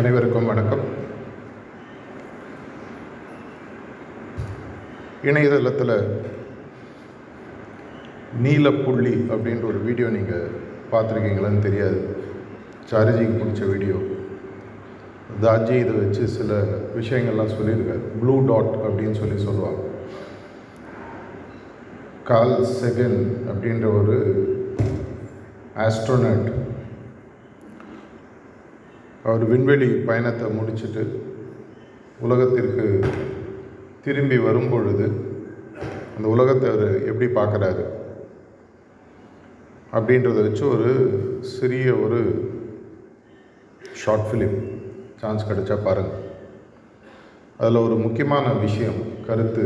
அனைவருக்கும் வணக்கம். இணையதளத்தில் நீலப்புள்ளி அப்படின்ற ஒரு வீடியோ நீங்கள் பார்த்துருக்கீங்களான்னு தெரியாது. சாரிஜிக்கு பிடிச்ச வீடியோ. தாஜி இதை வச்சு சில விஷயங்கள்லாம் சொல்லியிருக்காரு. ப்ளூ டாட் அப்படின்னு சொல்லி சொல்லுவாங்க. கால் செகன் அப்படின்ற ஒரு ஆஸ்ட்ரோனட் அவர் விண்வெளி பயணத்தை முடிச்சுட்டு உலகத்திற்கு திரும்பி வரும்பொழுது அந்த உலகத்தை அவர் எப்படி பார்க்குறாரு அப்படின்றத வச்சு ஒரு சிறிய ஒரு ஷார்ட் ஃபிலிம் சான்ஸ் கிடைச்சா பாருங்கள் அதில் ஒரு முக்கியமான விஷயம் கருத்து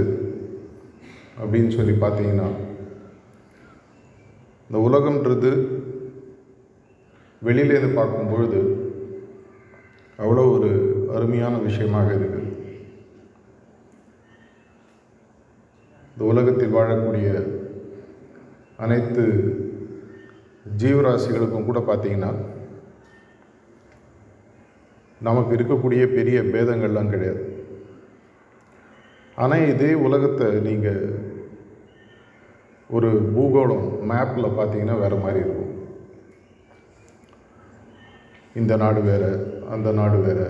அப்படின்னு சொல்லி பார்த்தீங்கன்னா இந்த உலகம்ன்றது வெளியிலேருந்து பார்க்கும் பொழுது அவ்வளோ ஒரு அருமையான விஷயமாக இருக்குது. இந்த உலகத்தில் வாழக்கூடிய அனைத்து ஜீவராசிகளுக்கும் கூட பார்த்தீங்கன்னா நமக்கு இருக்கக்கூடிய பெரிய பேதங்கள்லாம் கிடையாது. ஆனால் இதே உலகத்தை நீங்கள் ஒரு பூகோளம் மேப்பில் பார்த்தீங்கன்னா வேறு மாதிரி இருக்கும். இந்த நாடு வேறு அந்த நாடு வேறு.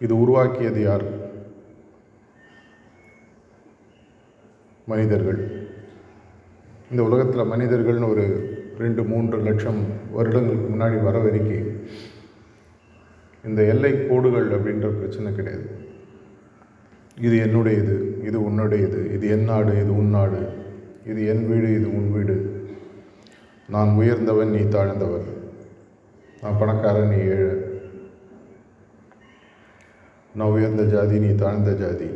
இது உருவாக்கியது யார்? மனிதர்கள். இந்த உலகத்தில் மனிதர்கள்னு ஒரு ரெண்டு மூன்று லட்சம் வருடங்களுக்கு முன்னாடி வர வரைக்கும் இந்த எல்லை கோடுகள் அப்படின்ற பிரச்சனை கிடையாது. இது என்னுடையது இது உன்னுடையது இது என் நாடு இது உன் நாடு இது என் வீடு இது உன் வீடு. நான் உயர்ந்தவன் நீ தாழ்ந்தவன். நான் பணக்காரன் நீ ஏழை. நான் உயர்ந்த ஜாதி நீ தாழ்ந்த ஜாதி.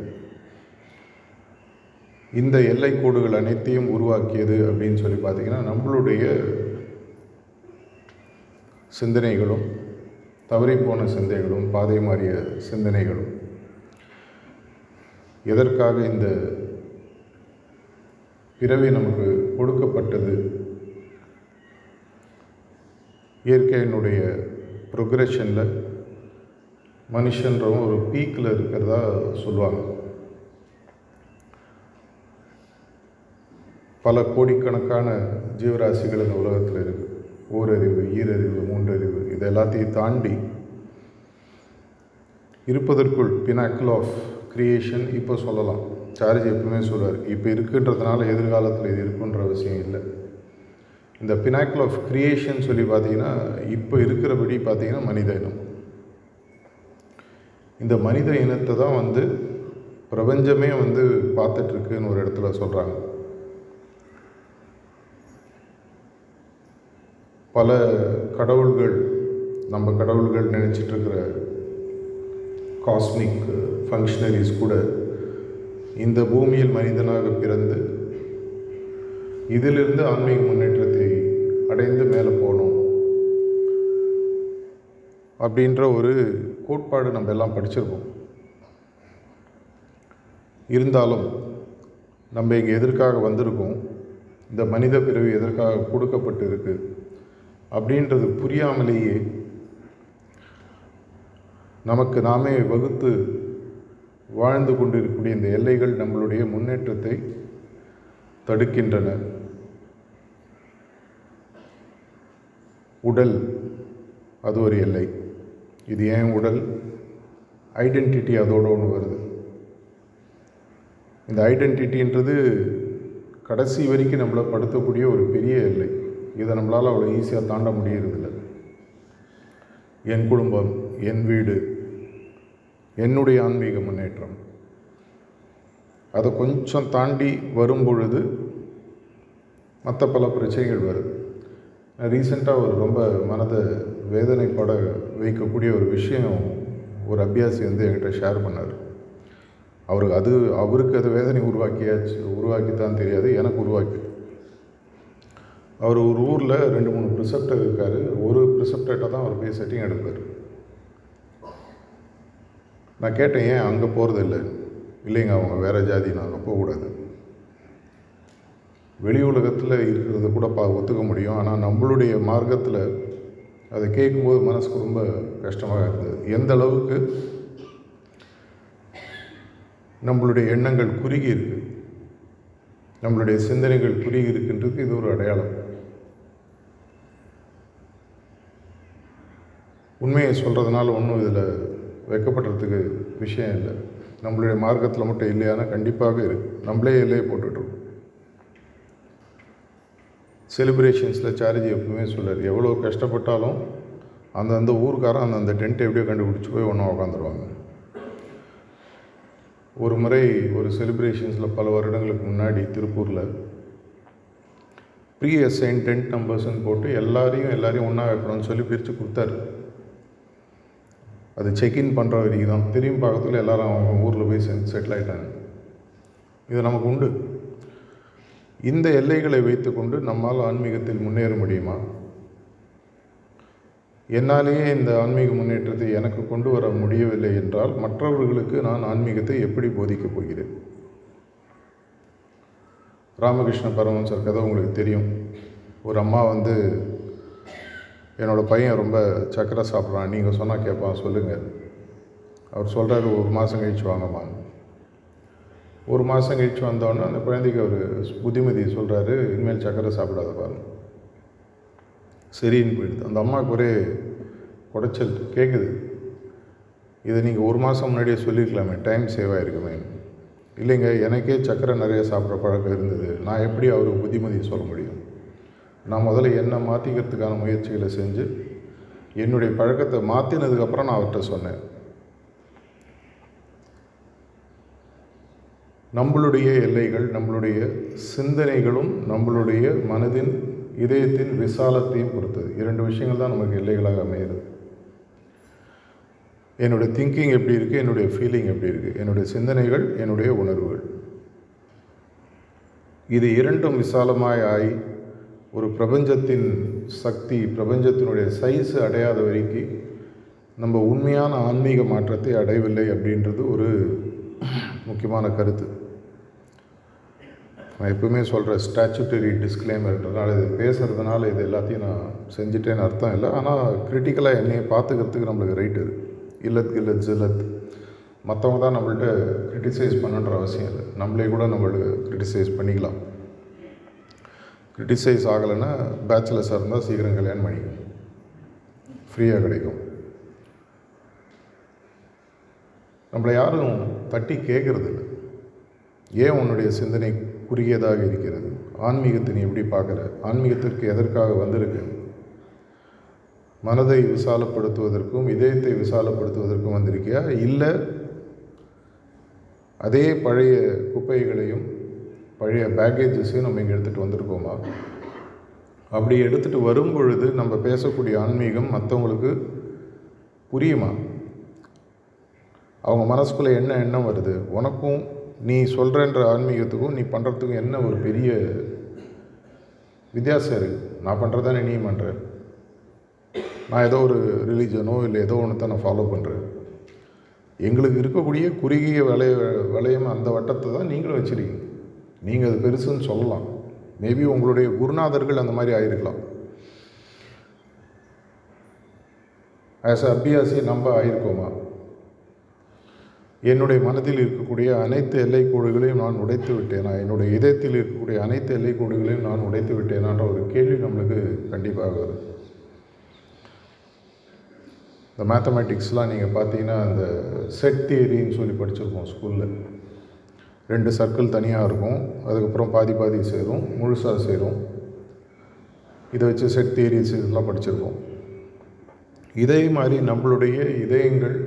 இந்த எல்லைக்கோடுகள் அனைத்தையும் உருவாக்கியது அப்படின்னு சொல்லி பார்த்தீங்கன்னா நம்மளுடைய சிந்தனைகளும் தவறிப்போன சிந்தைகளும் பாதை மாறிய சிந்தனைகளும். எதற்காக இந்த பிறவி நமக்கு கொடுக்கப்பட்டது? இயற்கையினுடைய ப்ரொக்ரெஷனில் மனுஷன்றவன் ஒரு பீக்கில் இருக்கிறதா சொல்லுவாங்க. பல கோடிக்கணக்கான ஜீவராசிகள் இந்த உலகத்தில் இருக்குது ஓரறிவு ஈரறிவு மூன்றறிவு இது எல்லாத்தையும் தாண்டி இருப்பதற்குள் பினாக்கிள் ஆஃப் கிரியேஷன் இப்போ சொல்லலாம். சார்ஜ் எப்பவுமே சொல்வார் இப்போ இருக்குன்றதுனால எதிர்காலத்தில் இது இருக்குன்ற அவசியம் இல்லை. இந்த பினாக்கிள் ஆஃப் கிரியேஷன் சொல்லி பார்த்தீங்கன்னா இப்போ இருக்கிறபடி பார்த்தீங்கன்னா மனித இனம். இந்த மனித இனத்தை தான் வந்து பிரபஞ்சமே வந்து பார்த்துட்ருக்குன்னு ஒரு இடத்துல சொல்கிறாங்க பல கடவுள்கள் நம்ம கடவுள்கள் நினச்சிட்ருக்கிற காஸ்மிக் ஃபங்க்ஷனரிஸ் கூட இந்த பூமியில் மனிதனாக பிறந்து இதிலிருந்து ஆன்மீக முன்னேற்றம் அடைந்து மேலே போகணும் அப்படின்ற ஒரு கோட்பாடு நம்ம எல்லாம் படிச்சிருக்கோம். இருந்தாலும் நம்ம இங்கே எதற்காக வந்திருக்கோம்? இந்த மனித பிறவி எதற்காக கொடுக்கப்பட்டு இருக்கு? அப்படின்றது புரியாமலேயே நமக்கு நாமே வகுத்து வாழ்ந்து கொண்டிருக்கக்கூடிய இந்த எல்லைகள் நம்மளுடைய முன்னேற்றத்தை தடுக்கின்றன. உடல் அது ஒரு எல்லை. இது ஏன் உடல்? ஐடென்டிட்டி அதோட ஒன்று வருது. இந்த ஐடென்டிட்டின்றது கடைசி வரைக்கும் நம்மளை படுத்தக்கூடிய ஒரு பெரிய எல்லை. இதை நம்மளால் அவ்வளோ ஈஸியாக தாண்ட முடியறதில்ல. என் குடும்பம் என் வீடு என்னுடைய ஆன்மீக முன்னேற்றம். அதை கொஞ்சம் தாண்டி வரும் பொழுது மற்ற பல பிரச்சனைகள் வருது. ரீசெண்டாக ஒரு ரொம்ப மனதை வேதனைப்பட வைக்கக்கூடிய ஒரு விஷயம் ஒரு அபியாசி வந்து என்கிட்ட ஷேர் பண்ணார். அவருக்கு அது அவருக்கு அது வேதனை உருவாக்கியாச்சு உருவாக்கித்தான் தெரியாது எனக்கு உருவாக்கி. அவர் ஒரு ஊரில் ரெண்டு மூணு ப்ரிசெப்டர் இருக்கார். ஒரு ப்ரிசெப்டர்கிட்ட தான் அவர் போய் செட்டிங் எடுப்பார். நான் கேட்டேன் ஏன் அங்கே போகிறது இல்லை இல்லைங்க அவங்க வேறு ஜாதி நாங்கள் போகக்கூடாது. வெளி உலகத்தில் இருக்கிறத கூட பா ஒத்துக்க முடியும். ஆனால் நம்மளுடைய மார்க்கத்தில் அதை கேட்கும்போது மனசுக்கு ரொம்ப கஷ்டமாக இருந்தது. எந்த அளவுக்கு நம்மளுடைய எண்ணங்கள் குறுகி இருக்கு. நம்மளுடைய சிந்தனைகள் குறுகி இருக்குன்றது இது ஒரு அடையாளம். உண்மையை சொல்கிறதுனால ஒன்றும் இதில் வைக்கப்படுறதுக்கு விஷயம் இல்லை. நம்மளுடைய மார்க்கத்தில் மட்டும் இல்லையானா கண்டிப்பாக இருக்குது நம்மளே எல்லையை போட்டுட்ருக்கோம் செலிப்ரேஷன்ஸில் சார்ஜி எப்பவுமே சொல்லார் எவ்வளோ கஷ்டப்பட்டாலும் அந்தந்த ஊருக்காரன் அந்தந்த டென்ட்டை எப்படியோ கண்டுபிடிச்சி போய் ஒன்றா உட்காந்துருவாங்க ஒரு முறை ஒரு செலிப்ரேஷன்ஸில் பல வருடங்களுக்கு முன்னாடி திருப்பூரில் ப்ரீ அசைன் டென்ட் நம்பர்ஸ்ன்னு போட்டு எல்லாரையும் எல்லாரையும் ஒன்றா வைக்கணும்னு சொல்லி பிரித்து கொடுத்தாரு. அது செக்இன் பண்ணுற வரைக்கும் தான் திரும்பி பார்க்கறதுல எல்லாரும் அவங்க ஊரில் போய் செ செட்டில் ஆகிட்டாங்க இது நமக்கு உண்டு. இந்த எல்லைகளை வைத்துக்கொண்டு நம்மால் ஆன்மீகத்தில் முன்னேற முடியுமா? என்னாலேயே இந்த ஆன்மீக முன்னேற்றத்தை எனக்கு கொண்டு வர முடியவில்லை என்றால் மற்றவர்களுக்கு நான் ஆன்மீகத்தை எப்படி போதிக்கப் போகிறேன்? ராமகிருஷ்ண பரமஹம்சர் கதை உங்களுக்கு தெரியும். ஒரு அம்மா வந்து என்னோடய பையன் ரொம்ப சக்கரை சாப்பிட்றான். நீங்கள் சொன்னால் கேட்பான். சொல்லுங்கள் அவர் சொல்கிறாரு ஒரு மாதம் கழிச்சு வாங்கம்மா ஒரு மாதம் கழிச்சு வந்தோடனே அந்த குழந்தைக்கு அவர் புத்திமதி சொல்கிறாரு இனிமேல் சக்கரை சாப்பிடாத பாருங்க. சரின்னு போயிடுது. அந்த அம்மாவுக்கு ஒரே உடைச்சல் கேட்குது இதை நீங்கள் ஒரு மாதம் முன்னாடியே சொல்லியிருக்கலாமே டைம் சேவ் ஆகிருக்குமே இல்லைங்க எனக்கே சக்கரை நிறைய சாப்பிட்ற பழக்கம் இருந்தது. நான் எப்படி அவருக்கு புத்திமதி சொல்ல முடியும்? நான் முதல்ல என்னை மாற்றிக்கிறதுக்கான முயற்சிகளை செஞ்சு என்னுடைய பழக்கத்தை மாற்றினதுக்கப்புறம் நான் அவர்கிட்ட சொன்னேன். நம்மளுடைய எல்லைகள் நம்மளுடைய சிந்தனைகளும் நம்மளுடைய மனதின் இதயத்தின் விசாலத்தையும் பொறுத்தது. இரண்டு விஷயங்கள் தான் நமக்கு எல்லைகளாக அமைகிறது என்னுடைய திங்கிங் எப்படி இருக்குது என்னுடைய ஃபீலிங் எப்படி இருக்குது என்னுடைய சிந்தனைகள் என்னுடைய உணர்வுகள். இது இரண்டும் விசாலமாய் ஆகி ஒரு பிரபஞ்சத்தின் சக்தி பிரபஞ்சத்தினுடைய சைஸ் அடையாத வரைக்கும் நம்ம உண்மையான ஆன்மீக மாற்றத்தை அடையவில்லை அப்படின்றது ஒரு முக்கியமான கருத்து. நான் எப்பவுமே சொல்கிற ஸ்டாச்சுட்டரி டிஸ்க்ளைமர்ன்றதுனால இது பேசுகிறதுனால இது எல்லாத்தையும் நான் செஞ்சுட்டேன்னு அர்த்தம் இல்லை. ஆனால் கிரிட்டிக்கலாக என்னையை பார்த்துக்கிறதுக்கு நம்மளுக்கு ரைட் இருக்குது இல்லத் இல்லத் ஜில்லத். மற்றவங்க தான் நம்மள்ட்ட கிரிட்டிசைஸ் பண்ணுன்ற அவசியம் இல்லை. நம்மளே கூட நம்மளுக்கு கிரிட்டிசைஸ் பண்ணிக்கலாம். கிரிட்டிசைஸ் ஆகலைன்னா பேச்சுலர்ஸாக இருந்தால் சீக்கிரம் கல்யாணம் பண்ணிக்கணும். ஃப்ரீயாக கிடைக்கும். நம்மளை யாரும் தட்டி கேட்குறது இல்லை ஏன் உன்னுடைய சிந்தனை குறுகியதாக இருக்கிறது. ஆன்மீகத்தை நீ எப்படி பார்க்குற? ஆன்மீகத்திற்கு எதற்காக வந்திருக்கு? மனதை விசாலப்படுத்துவதற்கும் இதயத்தை விசாலப்படுத்துவதற்கும் வந்திருக்கியா? இல்லை அதே பழைய குப்பைகளையும் பழைய பேக்கேஜஸையும் நம்ம இங்கே எடுத்துகிட்டு வந்திருக்கோமா? அப்படி எடுத்துகிட்டு வரும் பொழுது நம்ம பேசக்கூடிய ஆன்மீகம் மற்றவங்களுக்கு புரியுமா? அவங்க மனசுக்குள்ளே என்ன எண்ணம் வருது? உனக்கும் நீ சொல்கிறன்ற ஆன்மீகத்துக்கும் நீ பண்ணுறதுக்கும் என்ன ஒரு பெரிய வித்தியாசம் இருக்குது நான் பண்ணுறதானே நீ பண்ணுற நான் ஏதோ ஒரு ரிலீஜனோ இல்லை ஏதோ ஒன்று தான் நான் ஃபாலோ பண்ணுறேன் எங்களுக்கு இருக்கக்கூடிய குறுகிய வளைய வளையம் அந்த வட்டத்தை தான் நீங்களும் வச்சுருக்கீங்க. நீங்கள் அது பெருசுன்னு சொல்லலாம். மேபி உங்களுடைய குருநாதர்கள் அந்த மாதிரி ஆயிருக்கலாம். ஆஸ் அபியாசி நம்ம ஆயிருக்கோமா? என்னுடைய மனதில் இருக்கக்கூடிய அனைத்து எல்லைக்கோடுகளையும் நான் உடைத்து விட்டேனா? என்னுடைய இதயத்தில் இருக்கக்கூடிய அனைத்து எல்லைக்கோடுகளையும் நான் உடைத்து விட்டேனான்ற ஒரு கேள்வி நம்மளுக்கு கண்டிப்பாக வரும். இந்த மேத்தமேட்டிக்ஸ்லாம் நீங்கள் பார்த்தீங்கன்னா அந்த செட் தியரின்னு சொல்லி படிச்சிருக்கோம் ஸ்கூலில் ரெண்டு சர்க்கிள் தனியாக இருக்கும். அதுக்கப்புறம் பாதி பாதி சேரும். முழுசாக சேரும். இதை வச்சு செட் தியரிஸ் இதெல்லாம் படிச்சிருக்கோம். இதே மாதிரி நம்மளுடைய இதயங்கள்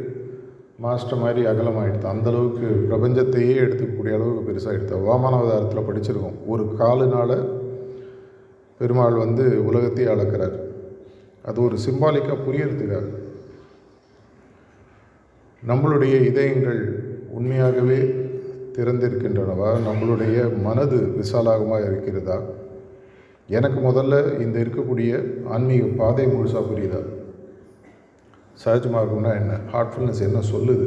மாஸ்டர் மாதிரி அகலமாகிடுது அந்தளவுக்கு பிரபஞ்சத்தையே எடுத்துக்கக்கூடிய அளவுக்கு பெருசாகிடுது வாமனாவதாரத்தில் படிச்சிருக்கோம். ஒரு காலினால் பெருமாள் வந்து உலகத்தையே அளக்கிறார். அது ஒரு சிம்பாலிக்காக புரியறதுக்காக. நம்மளுடைய இதயங்கள் உண்மையாகவே திறந்திருக்கின்றனவா? நம்மளுடைய மனது விசாலாகமாக இருக்கிறதா? எனக்கு முதல்ல இந்த இருக்கக்கூடிய ஆன்மீக பாதை முழுசாக புரியுதா? சஹஜ என்ன? ஹார்ட்ஃபுல்னஸ் என்ன சொல்லுது?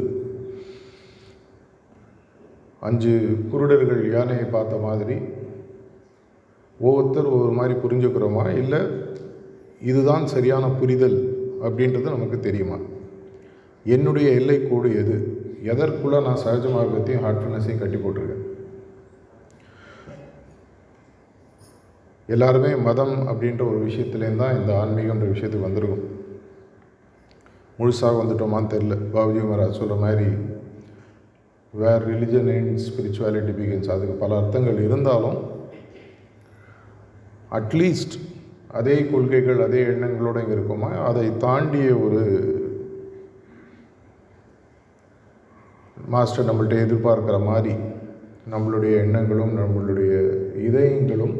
அஞ்சு குருடர்கள் யானையை பார்த்த மாதிரி ஒவ்வொருத்தர் ஒவ்வொரு மாதிரி புரிஞ்சுக்கிறோமா? இல்லை இதுதான் சரியான புரிதல் அப்படின்றது நமக்கு தெரியுமா? என்னுடைய எல்லைக்கோடு எது? எதற்குள்ளே நான் சகஜ மார்க்கத்தையும் ஹார்ட்ஃபுல்னஸையும் கட்டி போட்டிருக்கேன்? எல்லாருமே மதம் அப்படின்ற ஒரு விஷயத்துலேருந்து தான் இந்த ஆன்மீகன்ற விஷயத்துக்கு வந்திருக்கும். முழுசாக வந்துட்டோமான்னு தெரில பாபுஜி மகாராஜ் சொல்கிற மாதிரி where religion and spirituality begins அதுக்கு பல அர்த்தங்கள் இருந்தாலும் அட்லீஸ்ட் அதே கொள்கைகள் அதே எண்ணங்களோடு இங்கே இருக்குமா? அதை தாண்டிய ஒரு மாஸ்டர் நம்மள்ட்ட எதிர்பார்க்குற மாதிரி நம்மளுடைய எண்ணங்களும் நம்மளுடைய இதயங்களும்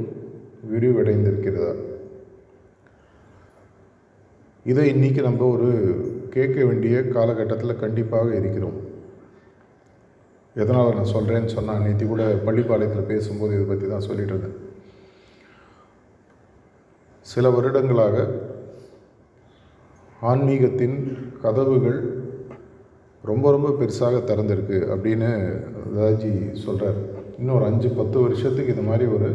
விரிவடைந்திருக்கிறதா? இதை இன்றைக்கி நம்ம ஒரு கேட்க வேண்டிய காலகட்டத்தில் கண்டிப்பாக இருக்கிறோம். எதனால் நான் சொல்கிறேன்னு சொன்னால் நேற்று கூட பள்ளிப்பாளையத்தில் பேசும்போது இதை பற்றி தான் சொல்லிட்டு இருந்தேன் சில வருடங்களாக ஆன்மீகத்தின் கதவுகள் ரொம்ப ரொம்ப பெருசாக திறந்திருக்கு அப்படின்னு தாஜி சொல்கிறார் இன்னும் ஒரு அஞ்சு பத்து வருஷத்துக்கு இது மாதிரி ஒரு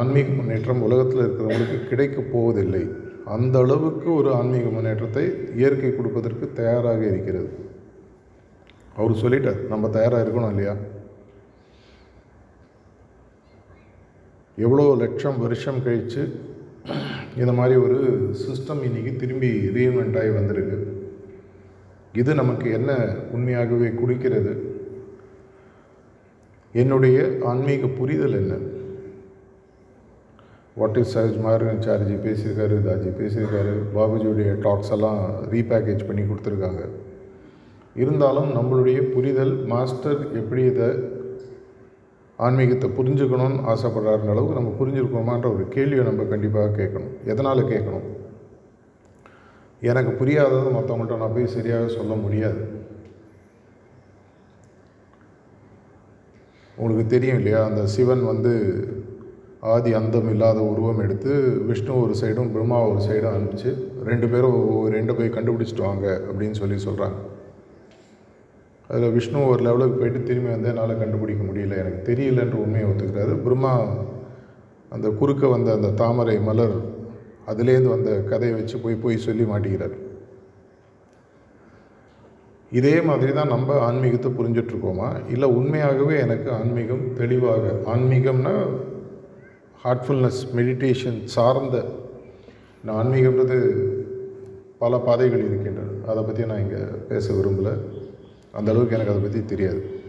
ஆன்மீக முன்னேற்றம் உலகத்தில் இருக்கிறவங்களுக்கு கிடைக்கப் போவதில்லை. அந்த அளவுக்கு ஒரு ஆன்மீக முன்னேற்றத்தை இயற்கை கொடுப்பதற்கு தயாராக இருக்கிறது. அவர் சொல்லிட்டார் நம்ம தயாராக இருக்கணும் இல்லையா? எவ்வளோ லட்சம் வருஷம் கழித்து இந்த மாதிரி ஒரு சிஸ்டம் இன்றைக்கி திரும்பி ரீஇன்வெண்ட் ஆகி வந்திருக்கு. இது நமக்கு என்ன உண்மையாகவே குடிக்கிறது? என்னுடைய ஆன்மீக புரிதல் என்ன? வாட் இஸ் சார்ஜ் மார்கன் சார்ஜி பேசியிருக்காரு தாஜி பேசியிருக்காரு. பாபுஜியுடைய டாக்ஸ் எல்லாம் ரீபேக்கேஜ் பண்ணி கொடுத்துருக்காங்க. இருந்தாலும் நம்மளுடைய புரிதல் மாஸ்டர் எப்படி இதை ஆன்மீகத்தை புரிஞ்சுக்கணும்னு ஆசைப்படுறாருன்ற அளவுக்கு நம்ம புரிஞ்சுருக்கோமான்ற ஒரு கேள்வியை நம்ம கண்டிப்பாக கேட்கணும். எதனால் கேட்கணும்? எனக்கு புரியாதது மற்றவங்கள்ட்ட நான் போய் சரியாக சொல்ல முடியாது. உங்களுக்கு தெரியும் இல்லையா அந்த சிவன் வந்து ஆதி அந்தம் இல்லாத உருவம் எடுத்து விஷ்ணு ஒரு சைடும் பிரம்மா ஒரு சைடும் அனுப்பிச்சு ரெண்டு பேரும் ரெண்டு போய் கண்டுபிடிச்சிட்டு வாங்க அப்படின்னு சொல்லி சொல்கிறாங்க அதில் விஷ்ணு ஒரு லெவலுக்கு போயிட்டு திரும்பி வந்து என்னால் கண்டுபிடிக்க முடியல எனக்கு தெரியலன்ற உண்மையை ஒத்துக்கிறாரு. பிரம்மா அந்த குறுக்க வந்த அந்த தாமரை மலர் அதுலேருந்து வந்த கதையை வச்சு போய் போய் சொல்லி மாட்டிக்கிறார். இதே மாதிரி தான் நம்ம ஆன்மீகத்தை புரிஞ்சிட்ருக்கோமா இல்லை உண்மையாகவே எனக்கு ஆன்மீகம் தெளிவாக ஆன்மீகம்னா ஹார்ட்ஃபுல்னஸ் மெடிடேஷன் சார்ந்த இந்த ஆன்மீகம்ன்றது பல பாதைகள் இருக்கின்றன. அதை பற்றி நான் இங்கே பேச விரும்பலை. அந்த அளவுக்கு எனக்கு அதை பற்றி தெரியாது.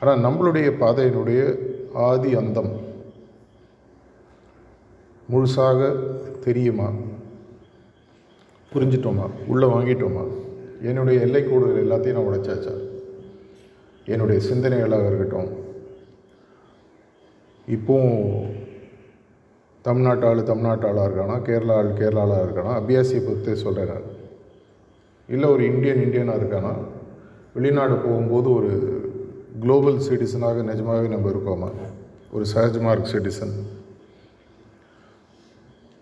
ஆனால் நம்மளுடைய பாதையினுடைய ஆதி அந்தம் முழுசாக தெரியுமா? புரிஞ்சிட்டோமா? உள்ளே வாங்கிட்டோமா? என்னுடைய எல்லைக்கோடுகள் எல்லாத்தையும் நான் உடைச்சாச்சா? என்னுடைய சிந்தனைகளாக இருக்கட்டும். இப்போவும் தமிழ்நாட்டு ஆள் தமிழ்நாட்டு ஆளாக இருக்கானா? கேரளா ஆள் கேரளாவில் இருக்கானா? அபியாசியை பற்றி சொல்கிறேன் நான் இல்லை ஒரு இந்தியன் இந்தியனாக இருக்கானா? வெளிநாடு போகும்போது ஒரு குளோபல் சிட்டிசனாக நிஜமாகவே நம்ம இருக்கோமா? ஒரு சஹஜ்மார்க் சிட்டிசன்.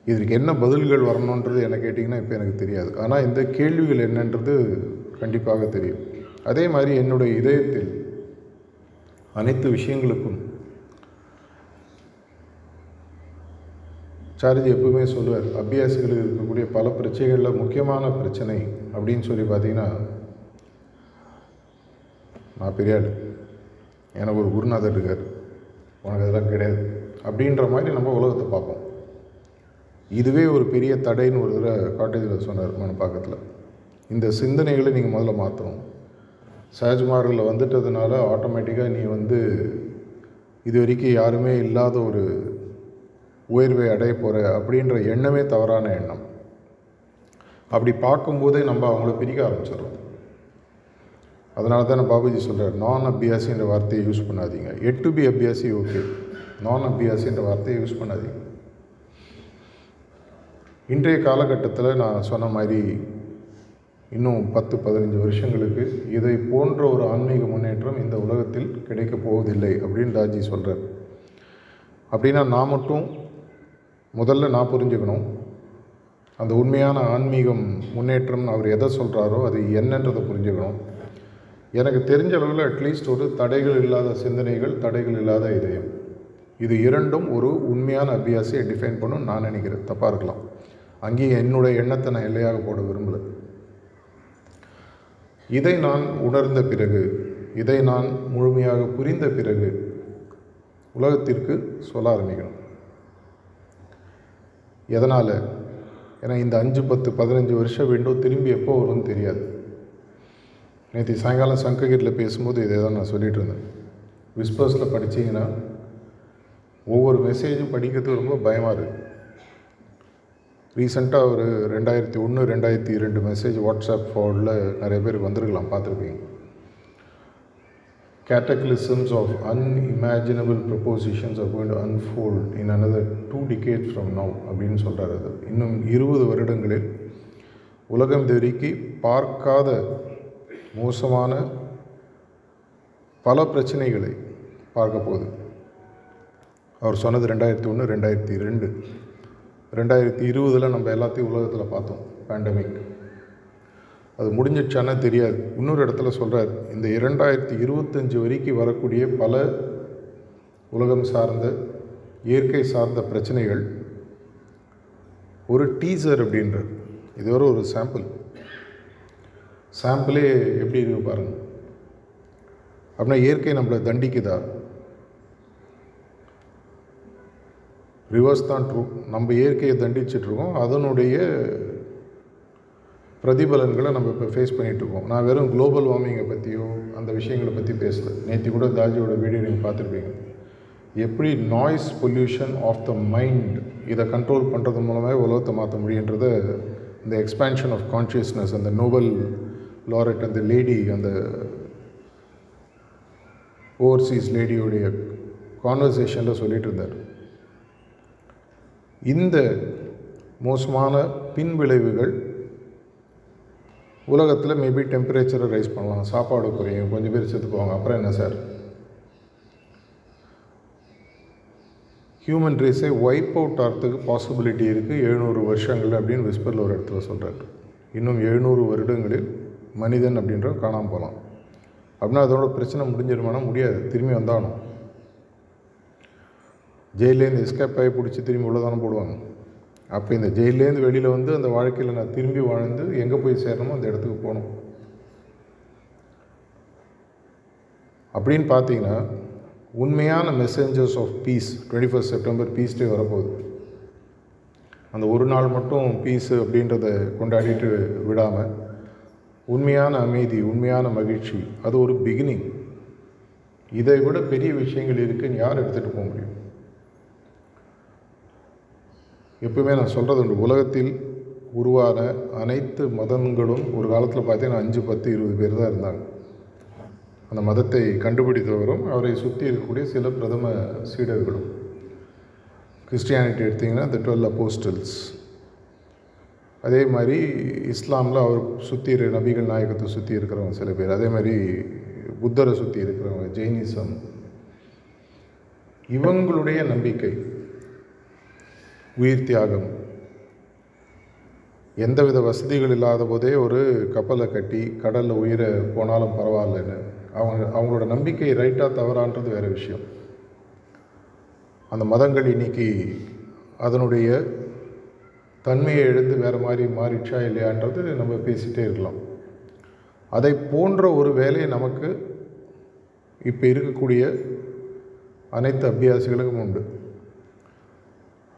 இதற்கு என்ன பதில்கள் வரணுன்றது என்ன கேட்டிங்கன்னா இப்போ எனக்கு தெரியாது. ஆனால் இந்த கேள்விகள் என்னன்றது கண்டிப்பாக தெரியும். அதே மாதிரி என்னுடைய இதயத்தில் அனைத்து விஷயங்களுக்கும் சாரதி எப்பவுமே சொல்லுவார் அபியாசிகளுக்கு இருக்கக்கூடிய பல பிரச்சனைகளில் முக்கியமான பிரச்சனை அப்படின்னு சொல்லி பார்த்தீங்கன்னா நான் பெரிய ஆள் எனக்கு ஒரு குருநாதர் இருக்கார். உனக்கு அதெல்லாம் கிடையாது. அப்படின்ற மாதிரி நம்ம உலகத்தை பார்ப்போம். இதுவே ஒரு பெரிய தடைன்னு ஒரு தடவை காட்டேஜில் சொன்னார் மனப்பாக்கத்தில் இந்த சிந்தனைகளை நீங்கள் முதல்ல மாற்றணும் சஹஜ்மார்களில் வந்துட்டதுனால ஆட்டோமேட்டிக்காக நீ வந்து இது வரைக்கும் யாருமே இல்லாத ஒரு உயர்வை அடைய போகிற அப்படின்ற எண்ணமே தவறான எண்ணம். அப்படி பார்க்கும்போதே நம்ம அவங்கள பிரிக்க ஆரம்பிச்சிடுறோம். அதனால தான் பாபுஜி சொல்கிறார் நான் அபியாசின்ற வார்த்தையை யூஸ் பண்ணாதீங்க. Yet to be abhyasi okay. நான் அபியாசின்ற வார்த்தையை யூஸ் பண்ணாதீங்க. இன்றைய காலகட்டத்தில் நான் சொன்ன மாதிரி இன்னும் பத்து பதினஞ்சு வருஷங்களுக்கு இதை போன்ற ஒரு ஆன்மீக முன்னேற்றம் இந்த உலகத்தில் கிடைக்கப் போவதில்லை அப்படின்னு தாஜி சொல்கிறார் அப்படின்னா நான் மட்டும் முதல்ல நான் புரிஞ்சுக்கணும். அந்த உண்மையான ஆன்மீகம் முன்னேற்றம்னு அவர் எதை சொல்கிறாரோ அது என்னன்றதை புரிஞ்சுக்கணும். எனக்கு தெரிஞ்ச அளவில் அட்லீஸ்ட் ஒரு தடைகள் இல்லாத சிந்தனைகள் தடைகள் இல்லாத இதயம். இது இரண்டும் ஒரு உண்மையான அபியாசியை டிஃபைன் பண்ணும் நான் நினைக்கிறேன். தப்பாக இருக்கலாம். அங்கேயும் என்னுடைய எண்ணத்தை நான் எல்லையாக போட விரும்பலை. இதை நான் உணர்ந்த பிறகு இதை நான் முழுமையாக புரிந்த பிறகு உலகத்திற்கு சொல்ல ஆரம்பிக்கணும். எதனால்? ஏன்னா இந்த அஞ்சு பத்து பதினஞ்சு வருஷம் விண்டோ திரும்பி எப்போ வரும்னு தெரியாது. நேற்று சாயங்காலம் சங்ககிரியில் பேசும்போது இதே தான் நான் சொல்லிகிட்டு இருந்தேன் விஸ்பர்ஸில் படித்தீங்கன்னா ஒவ்வொரு மெசேஜும் படிக்கிறதுக்கு ரொம்ப பயமாக இருக்குது ரீசெண்டாக ஒரு ரெண்டாயிரத்தி ஒன்று ரெண்டாயிரத்தி ரெண்டு மெசேஜ் வாட்ஸ்அப் ஃபார்வர்டில் நிறைய பேர் வந்திருக்கலாம் பார்த்துருப்பீங்க. Cataclysms of unimaginable propositions are going to unfold in another two decades from now அப்படின்னு சொல்கிறார் அது. இன்னும் இருபது வருடங்களில் உலகம் இது பார்க்காத மோசமான பல பிரச்சனைகளை பார்க்க போகுது. அவர் சொன்னது ரெண்டாயிரத்தி ஒன்று ரெண்டாயிரத்தி ரெண்டு ரெண்டாயிரத்தி இருபதில் நம்ம எல்லாத்தையும் உலகத்தில் பார்த்தோம் பேண்டமிக் அது முடிஞ்சிடுச்சானே தெரியாது. இன்னொரு இடத்துல சொல்கிறார் இந்த இரண்டாயிரத்தி இருபத்தஞ்சி வரைக்கும் வரக்கூடிய பல உலகம் சார்ந்த இயற்கை சார்ந்த பிரச்சனைகள் ஒரு டீசர் அப்படின்றார். இது ஒரு ஒரு சாம்பிள் சாம்பிளே எப்படி இருக்கு பாருங்கள் அப்படின்னா இயற்கை நம்மளை தண்டிக்குதா? ரிவர்ஸ் தான் ட்ரூ நம்ம இயற்கையை தண்டிச்சிட்ருக்கோம் அதனுடைய பிரதிபலன்களை நம்ம இப்போ ஃபேஸ் பண்ணிகிட்ருக்கோம் நான் வெறும் குளோபல் வார்மிங்கை பற்றியோ அந்த விஷயங்களை பற்றி பேசல. நேற்று கூட தாஜியோட வீடியோ நீங்கள் பார்த்துருப்பீங்க. எப்படி noise pollution of the mind இதை கண்ட்ரோல் பண்ணுறது மூலமாக உலகத்தை மாற்ற முடியுன்றது இந்த எக்ஸ்பேன்ஷன் ஆஃப் கான்ஷியஸ்னஸ் அந்த நோபல் லாரட் அந்த லேடி அந்த ஓவர்சீஸ் லேடியோடைய கான்வர்சேஷனில் சொல்லிகிட்டு இருந்தார். இந்த மோசமான பின்விளைவுகள் உலகத்தில் மேபி டெம்பரேச்சரை ரைஸ் பண்ணலாம். சாப்பாடு குறையும். கொஞ்சம் பேர் செத்து போவாங்க. அப்புறம் என்ன சார் ஹியூமன் ரேஸை ஒய்ப் அவுட் ஆகிறதுக்கு பாசிபிலிட்டி இருக்குது எழுநூறு வருஷங்கள் அப்படின்னு விஸ்பரில் ஒரு இடத்துல சொல்கிறாரு இன்னும் எழுநூறு வருடங்களில் மனிதன் அப்படின்ற காணாமல் போகலாம் அப்படின்னா அதோட பிரச்சனை முடிஞ்சிருமானா முடியாது. திரும்பி வந்தாலும் ஜெயிலேருந்து எஸ்கேப் ஆகி பிடிச்சி திரும்பி உள்ளதானே போடுவாங்க. அப்போ இந்த ஜெயிலேருந்து வெளியில் வந்து அந்த வாழ்க்கையில் நான் திரும்பி வாழ்ந்து எங்கே போய் சேரணுமோ அந்த இடத்துக்கு போகணும். அப்படின்னு பார்த்தீங்கன்னா உண்மையான messengers of peace twenty first September peace day வரப்போகுது. அந்த ஒரு நாள் மட்டும் பீஸு அப்படின்றத கொண்டாடிட்டு விடாமல் உண்மையான அமைதி உண்மையான மகிழ்ச்சி அது ஒரு பிகினிங் இதை விட பெரிய விஷயங்கள் இருக்குன்னு யார் எடுத்துகிட்டு போக முடியும்? எப்பவுமே நான் சொல்கிறது உண்டு. உலகத்தில் உருவான அனைத்து மதங்களும் ஒரு காலத்தில் பார்த்தீங்கன்னா அஞ்சு பத்து இருபது பேர் தான் இருந்தாங்க. அந்த மதத்தை கண்டுபிடித்தவரும் அவரை சுற்றி இருக்கக்கூடிய சில பிரதம சீடர்களும். கிறிஸ்டியானிட்டி எடுத்திங்கன்னா த டுவெல் அப்போஸ்டல்ஸ். அதே மாதிரி இஸ்லாமில் அவர் சுற்றி இருக்கிற நபிகள் நாயகத்தை சுற்றி இருக்கிறவங்க சில பேர். அதே மாதிரி புத்தரை சுற்றி இருக்கிறவங்க ஜெயினிசம். இவங்களுடைய நம்பிக்கை. உயிர் தியாகம். எந்தவித வசதிகள் இல்லாத போதே ஒரு கப்பலை கட்டி கடலில் உயிரை போனாலும் பரவாயில்லன்னு. அவங்க அவங்களோட நம்பிக்கை ரைட்டாக தவறான்றது வேறு விஷயம். அந்த மதங்கள் இன்றைக்கி அதனுடைய தன்மையை எழுந்து வேறு மாதிரி மாறிடுச்சா இல்லையான்றது நம்ம பேசிகிட்டே இருக்கலாம். அதை போன்ற ஒரு வேலையை நமக்கு இப்போ இருக்கக்கூடிய அனைத்து அபியாசிகளுக்கும் உண்டு.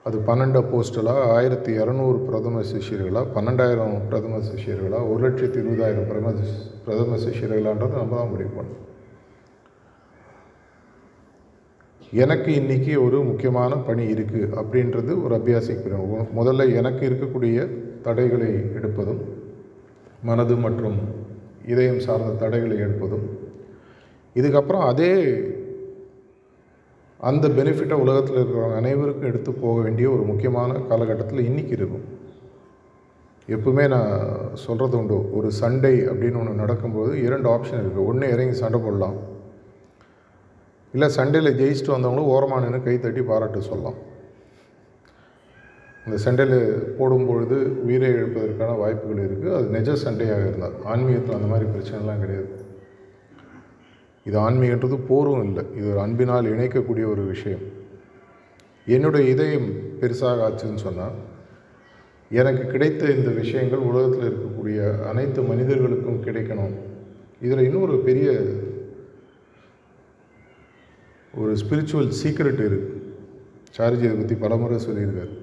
அது பன்னெண்டு போஸ்டலா ஆயிரத்தி இரநூறு பிரதம சிஷியர்களா பன்னெண்டாயிரம் பிரதம சிஷியர்களா ஒரு லட்சத்தி இருபதாயிரம் பிரதம பிரதம சிஷியர்களான்றது நம்ம தான் முடிவு பண்ணணும். எனக்கு இன்றைக்கி ஒரு முக்கியமான பணி இருக்குது அப்படின்றது ஒரு அபியாசிக்கிறோம் முதல்ல எனக்கு இருக்கக்கூடிய தடைகளை எடுப்பதும் மனது மற்றும் இதயம் சார்ந்த தடைகளை எடுப்பதும் இதுக்கப்புறம் அதே அந்த பெனிஃபிட்டை உலகத்தில் இருக்கிறவங்க அனைவருக்கும் எடுத்து போக வேண்டிய ஒரு முக்கியமான காலகட்டத்தில் இன்றைக்கி இருக்கும். எப்பவுமே நான் சொல்கிறது உண்டு. ஒரு சண்டை அப்படின்னு ஒன்று நடக்கும்போது இரண்டு ஆப்ஷன் இருக்குது ஒன்று இறங்கி சண்டை போடலாம். இல்லை சண்டையில் ஜெயிச்சுட்டு வந்தவங்களும் ஓரமாக நின்று கை தட்டி பாராட்டு சொல்லலாம். இந்த சண்டையில் போடும்பொழுது உயிரை இழப்பதற்கான வாய்ப்புகள் இருக்குது அது நிஜ சண்டையாக இருந்தால். ஆன்மீகத்தில் அந்த மாதிரி பிரச்சனைலாம் கிடையாது. இது ஆன்மீகன்றது போரும் இல்லை. இது ஒரு அன்பினால் இணைக்கக்கூடிய ஒரு விஷயம். என்னுடைய இதயம் பெருசாக ஆச்சுன்னு சொன்னால் எனக்கு கிடைத்த இந்த விஷயங்கள் உலகத்தில் இருக்கக்கூடிய அனைத்து மனிதர்களுக்கும் கிடைக்கணும். இதில் இன்னொரு பெரிய ஒரு ஸ்பிரிச்சுவல் சீக்ரெட் இருக்குது சார்ஜி இதை பற்றி பலமுறை சொல்லியிருக்காரு.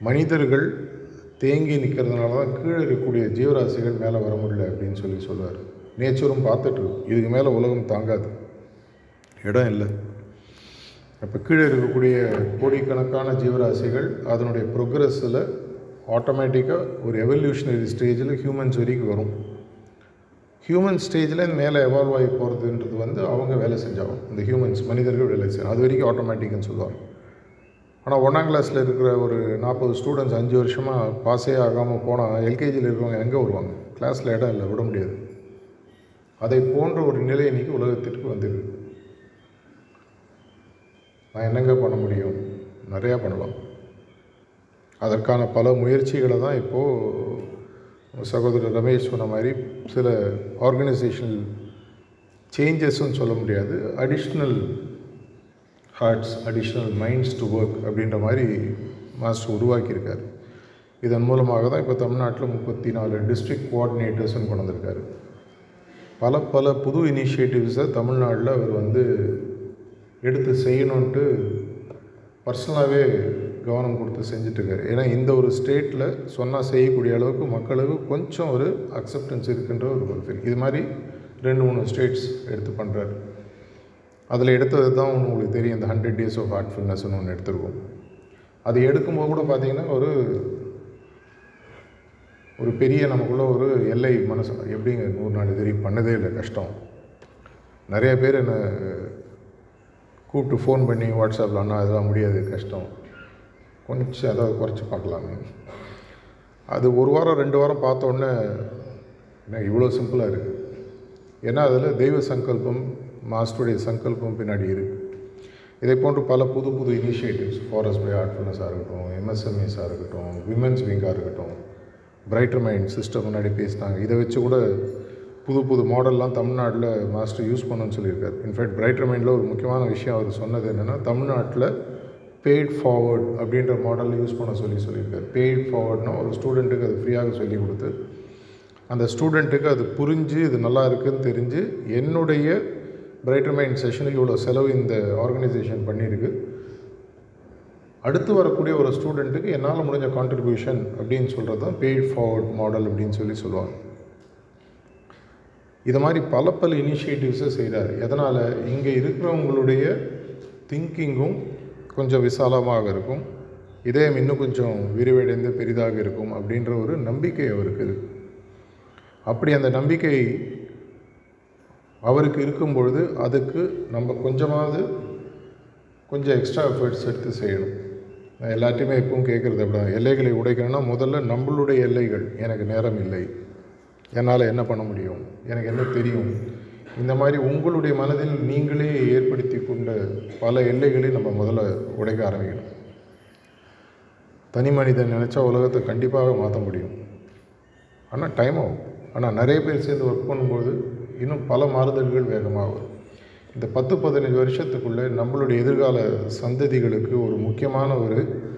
மனிதர்கள் தேங்கி நிற்கிறதுனால தான் கீழே இருக்கக்கூடிய ஜீவராசிகள் மேலே வர முடியல அப்படின்னு சொல்லி சொல்லுவார் நேச்சரும் பார்த்துட்டு இதுக்கு மேலே உலகம் தாங்காது. இடம் இல்லை. இப்போ கீழே இருக்கக்கூடிய கோடிக்கணக்கான ஜீவராசிகள் அதனுடைய ப்ரொக்ரஸில் ஆட்டோமேட்டிக்காக ஒரு எவல்யூஷனரி ஸ்டேஜில் ஹியூமன்ஸ் வரைக்கும் வரும். ஹியூமன் ஸ்டேஜில் மேலே எவால்வ் ஆகி போகிறதுன்றது வந்து அவங்க வேலை செஞ்சாகும் இந்த ஹியூமன்ஸ் மனிதர்கள் வேலை செய்யணும். அது வரைக்கும் ஆட்டோமேட்டிக்னு சொல்லுவாங்க. ஆனால் ஒன்றாம் கிளாஸில் இருக்கிற ஒரு நாற்பது ஸ்டூடெண்ட்ஸ் அஞ்சு வருஷமாக பாஸே ஆகாமல் போனால் எல்கேஜியில் இருக்கிறவங்க எங்கே வருவாங்க? கிளாஸில் இடம் இல்லை. விட முடியாது. அதை போன்ற ஒரு நிலை இன்னைக்கு உலகத்திற்கு வந்திருக்கு. நான் என்னங்க பண்ண முடியும்? நிறையா பண்ணலாம். அதற்கான பல முயற்சிகளை தான் இப்போது சகோதரர் ரமேஷ் சொன்ன மாதிரி சில ஆர்கனைசேஷனல் சேஞ்சஸ்ன்னு சொல்ல முடியாது. Additional hearts additional minds to work அப்படின்ற மாதிரி மாஸ்டர் உருவாக்கியிருக்காரு. இதன் மூலமாக தான் இப்போ தமிழ்நாட்டில் முப்பத்தி நாலு டிஸ்ட்ரிக்ட் கோஆர்டினேட்டர்ஸ்னு கொண்டு வந்திருக்காரு. பல பல புது இனிஷியேட்டிவ்ஸை தமிழ்நாட்டில் அவர் வந்து எடுத்து செய்யணுன்ட்டு பர்சனலாகவே கவனம் கொடுத்து செஞ்சிட்ருக்காரு ஏன்னா இந்த ஒரு ஸ்டேட்டில் சொன்னால் செய்யக்கூடிய அளவுக்கு மக்களுக்கு கொஞ்சம் ஒரு அக்செப்டன்ஸ் இருக்குன்ற ஒரு ஃபீல் இது மாதிரி ரெண்டு மூணு ஸ்டேட்ஸ் எடுத்து பண்ணுறாரு அதில் எடுத்தது தான் ஒன்று உங்களுக்கு தெரியும். இந்த ஹண்ட்ரட் டேஸ் ஆஃப் ஹார்ட்ஃபுல்னஸ்னு ஒன்று எடுத்திருக்கோம். அது எடுக்கும்போது கூட பார்த்திங்கன்னா ஒரு ஒரு பெரிய நமக்குள்ளே ஒரு எல்லை மனசு. எப்படிங்க நூறு நாள் இது பண்ணதே இல்லை கஷ்டம். நிறைய பேர் என்னை கூப்பிட்டு ஃபோன் பண்ணி வாட்ஸ்அப்பில் அண்ணா அதெல்லாம் முடியாது கஷ்டம். கொஞ்சம் ஏதாவது குறைச்சி பார்க்கலாமே. அது ஒரு வாரம் ரெண்டு வாரம் பார்த்தோன்னே என்ன இவ்வளோ சிம்பிளாக இருக்குது ஏன்னா அதில் தெய்வ சங்கல்பம் மாஸ்டருடைய சங்கல்பம் பின்னாடி இருக்குது இதை போன்று பல புது புது இனிஷியேட்டிவ்ஸ் ஃபாரஸ்ட் பை ஆர்ட்ஃபுல்னஸாக இருக்கட்டும் எம்எஸ்எம்இஸாக இருக்கட்டும் விமென்ஸ் விங்காக இருக்கட்டும் பிரைட்டர் மைண்ட் சிஸ்டம் முன்னாடி பேசினாங்க. இதை வச்சு கூட புது புது மாடல்லாம் தமிழ்நாட்டில் மாஸ்டர் யூஸ் பண்ணணும்னு சொல்லியிருக்காரு. இன்ஃபேக்ட் பிரைட்டர் மைண்டில் ஒரு முக்கியமான விஷயம் அவர் சொன்னது என்னென்னா தமிழ்நாட்டில் பெய்ட் ஃபார்வர்ட் அப்படின்ற மாடல் யூஸ் பண்ண சொல்லி சொல்லியிருக்காரு. பெய்ட் ஃபார்வர்ட்னா ஒரு ஸ்டூடெண்ட்டுக்கு அது ஃப்ரீயாக சொல்லி கொடுத்து அந்த ஸ்டூடெண்ட்டுக்கு அது புரிஞ்சு இது நல்லா இருக்குதுன்னு தெரிஞ்சு என்னுடைய பிரைட்டர் மைண்ட் செஷனுக்கு இவ்வளோ செலவு இந்த ஆர்கனைசேஷன் பண்ணியிருக்கு. அடுத்து வரக்கூடிய ஒரு ஸ்டூடெண்ட்டுக்கு என்னால் முடிஞ்ச கான்ட்ரிபியூஷன் அப்படின்னு சொல்கிறது தான் பெய்ட் ஃபார்வர்ட் மாடல் அப்படின்னு சொல்லி சொல்லுவாங்க. இது மாதிரி பல பல இனிஷியேட்டிவ்ஸை செய்கிறார் எதனால்? இங்கே இருக்கிறவங்களுடைய திங்கிங்கும் கொஞ்சம் விசாலமாக இருக்கும். இதயம் இன்னும் கொஞ்சம் விரிவடைந்து பெரிதாக இருக்கும் அப்படின்ற ஒரு நம்பிக்கை அவருக்கு அப்படி அந்த நம்பிக்கை அவருக்கு இருக்கும் பொழுது அதுக்கு நம்ம கொஞ்சமாவது கொஞ்சம் எக்ஸ்ட்ரா எஃபர்ட்ஸ் எடுத்து செய்யணும். நான் எல்லாத்தையுமே எப்பவும் கேட்குறது அப்படி தான் எல்லைகளை உடைக்கணும்னா முதல்ல நம்மளுடைய எல்லைகள். எனக்கு நேரம் இல்லை. என்னால் என்ன பண்ண முடியும்? எனக்கு என்ன தெரியும்? இந்த மாதிரி உங்களுடைய மனதில் நீங்களே ஏற்படுத்தி கொண்ட பல எல்லைகளை நம்ம முதல்ல உடைக்க ஆரம்பிக்கணும். தனி மனிதன் நினச்சா உலகத்தை கண்டிப்பாக மாற்ற முடியும். ஆனால் டைம் ஆகும். ஆனால் நிறைய பேர் சேர்ந்து ஒர்க் பண்ணும்போது இன்னும் பல மாறுதல்கள் வேகமாக வரும் இந்த பத்து பதினஞ்சு வருஷத்துக்குள்ளே நம்மளுடைய எதிர்கால சந்ததிகளுக்கு ஒரு முக்கியமான ஒரு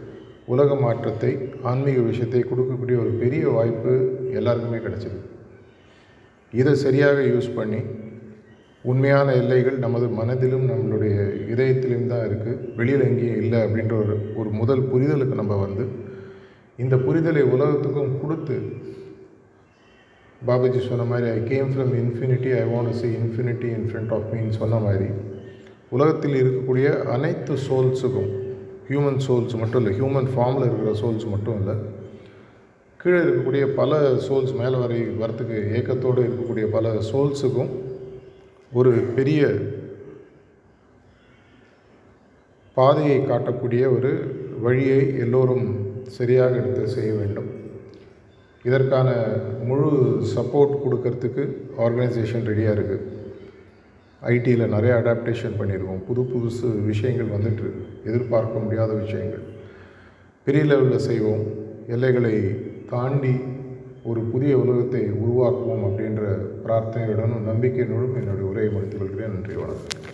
உலக மாற்றத்தை ஆன்மீக விஷயத்தை கொடுக்கக்கூடிய ஒரு பெரிய வாய்ப்பு எல்லாருக்குமே கிடச்சிது. இதை சரியாக யூஸ் பண்ணி உண்மையான எல்லைகள் நமது மனதிலும் நம்மளுடைய இதயத்திலும் தான் இருக்குது வெளியில் எங்கேயும் இல்லை அப்படின்ற ஒரு ஒரு முதல் புரிதலுக்கு நம்ம வந்து இந்த புரிதலை உலகத்துக்கும் கொடுத்து பாபாஜி சொன்ன மாதிரி I came from infinity I want see infinity in front of me சொன்ன மாதிரி உலகத்தில் இருக்கக்கூடிய அனைத்து சோல்ஸுக்கும் ஹியூமன் சோல்ஸ் மட்டும் இல்லை ஹியூமன் ஃபார்மில் இருக்கிற சோல்ஸ் மட்டும் இல்லை கீழே இருக்கக்கூடிய பல சோல்ஸ் மேலே வரை வரத்துக்கு ஏக்கத்தோடு இருக்கக்கூடிய பல சோல்ஸுக்கும் ஒரு பெரிய பாதையை காட்டக்கூடிய ஒரு வழியை எல்லோரும் சரியாக எடுத்து செய்ய வேண்டும். இதற்கான முழு சப்போர்ட் கொடுக்கறதுக்கு ஆர்கனைசேஷன் ரெடியாக இருக்குது ஐடியில் நிறைய அடாப்டேஷன் பண்ணியிருக்கோம் புது புதுசு விஷயங்கள் வந்துட்டுருக்கு எதிர்பார்க்க முடியாத விஷயங்கள். பெரிய லெவலில் செய்வோம். எல்லைகளை தாண்டி ஒரு புதிய உலகத்தை உருவாக்குவோம் அப்படின்ற பிரார்த்தனையுடனும் நம்பிக்கையுடனும் என்னுடைய உரையை முடித்துக் கொள்கிறேன். நன்றி வணக்கம்.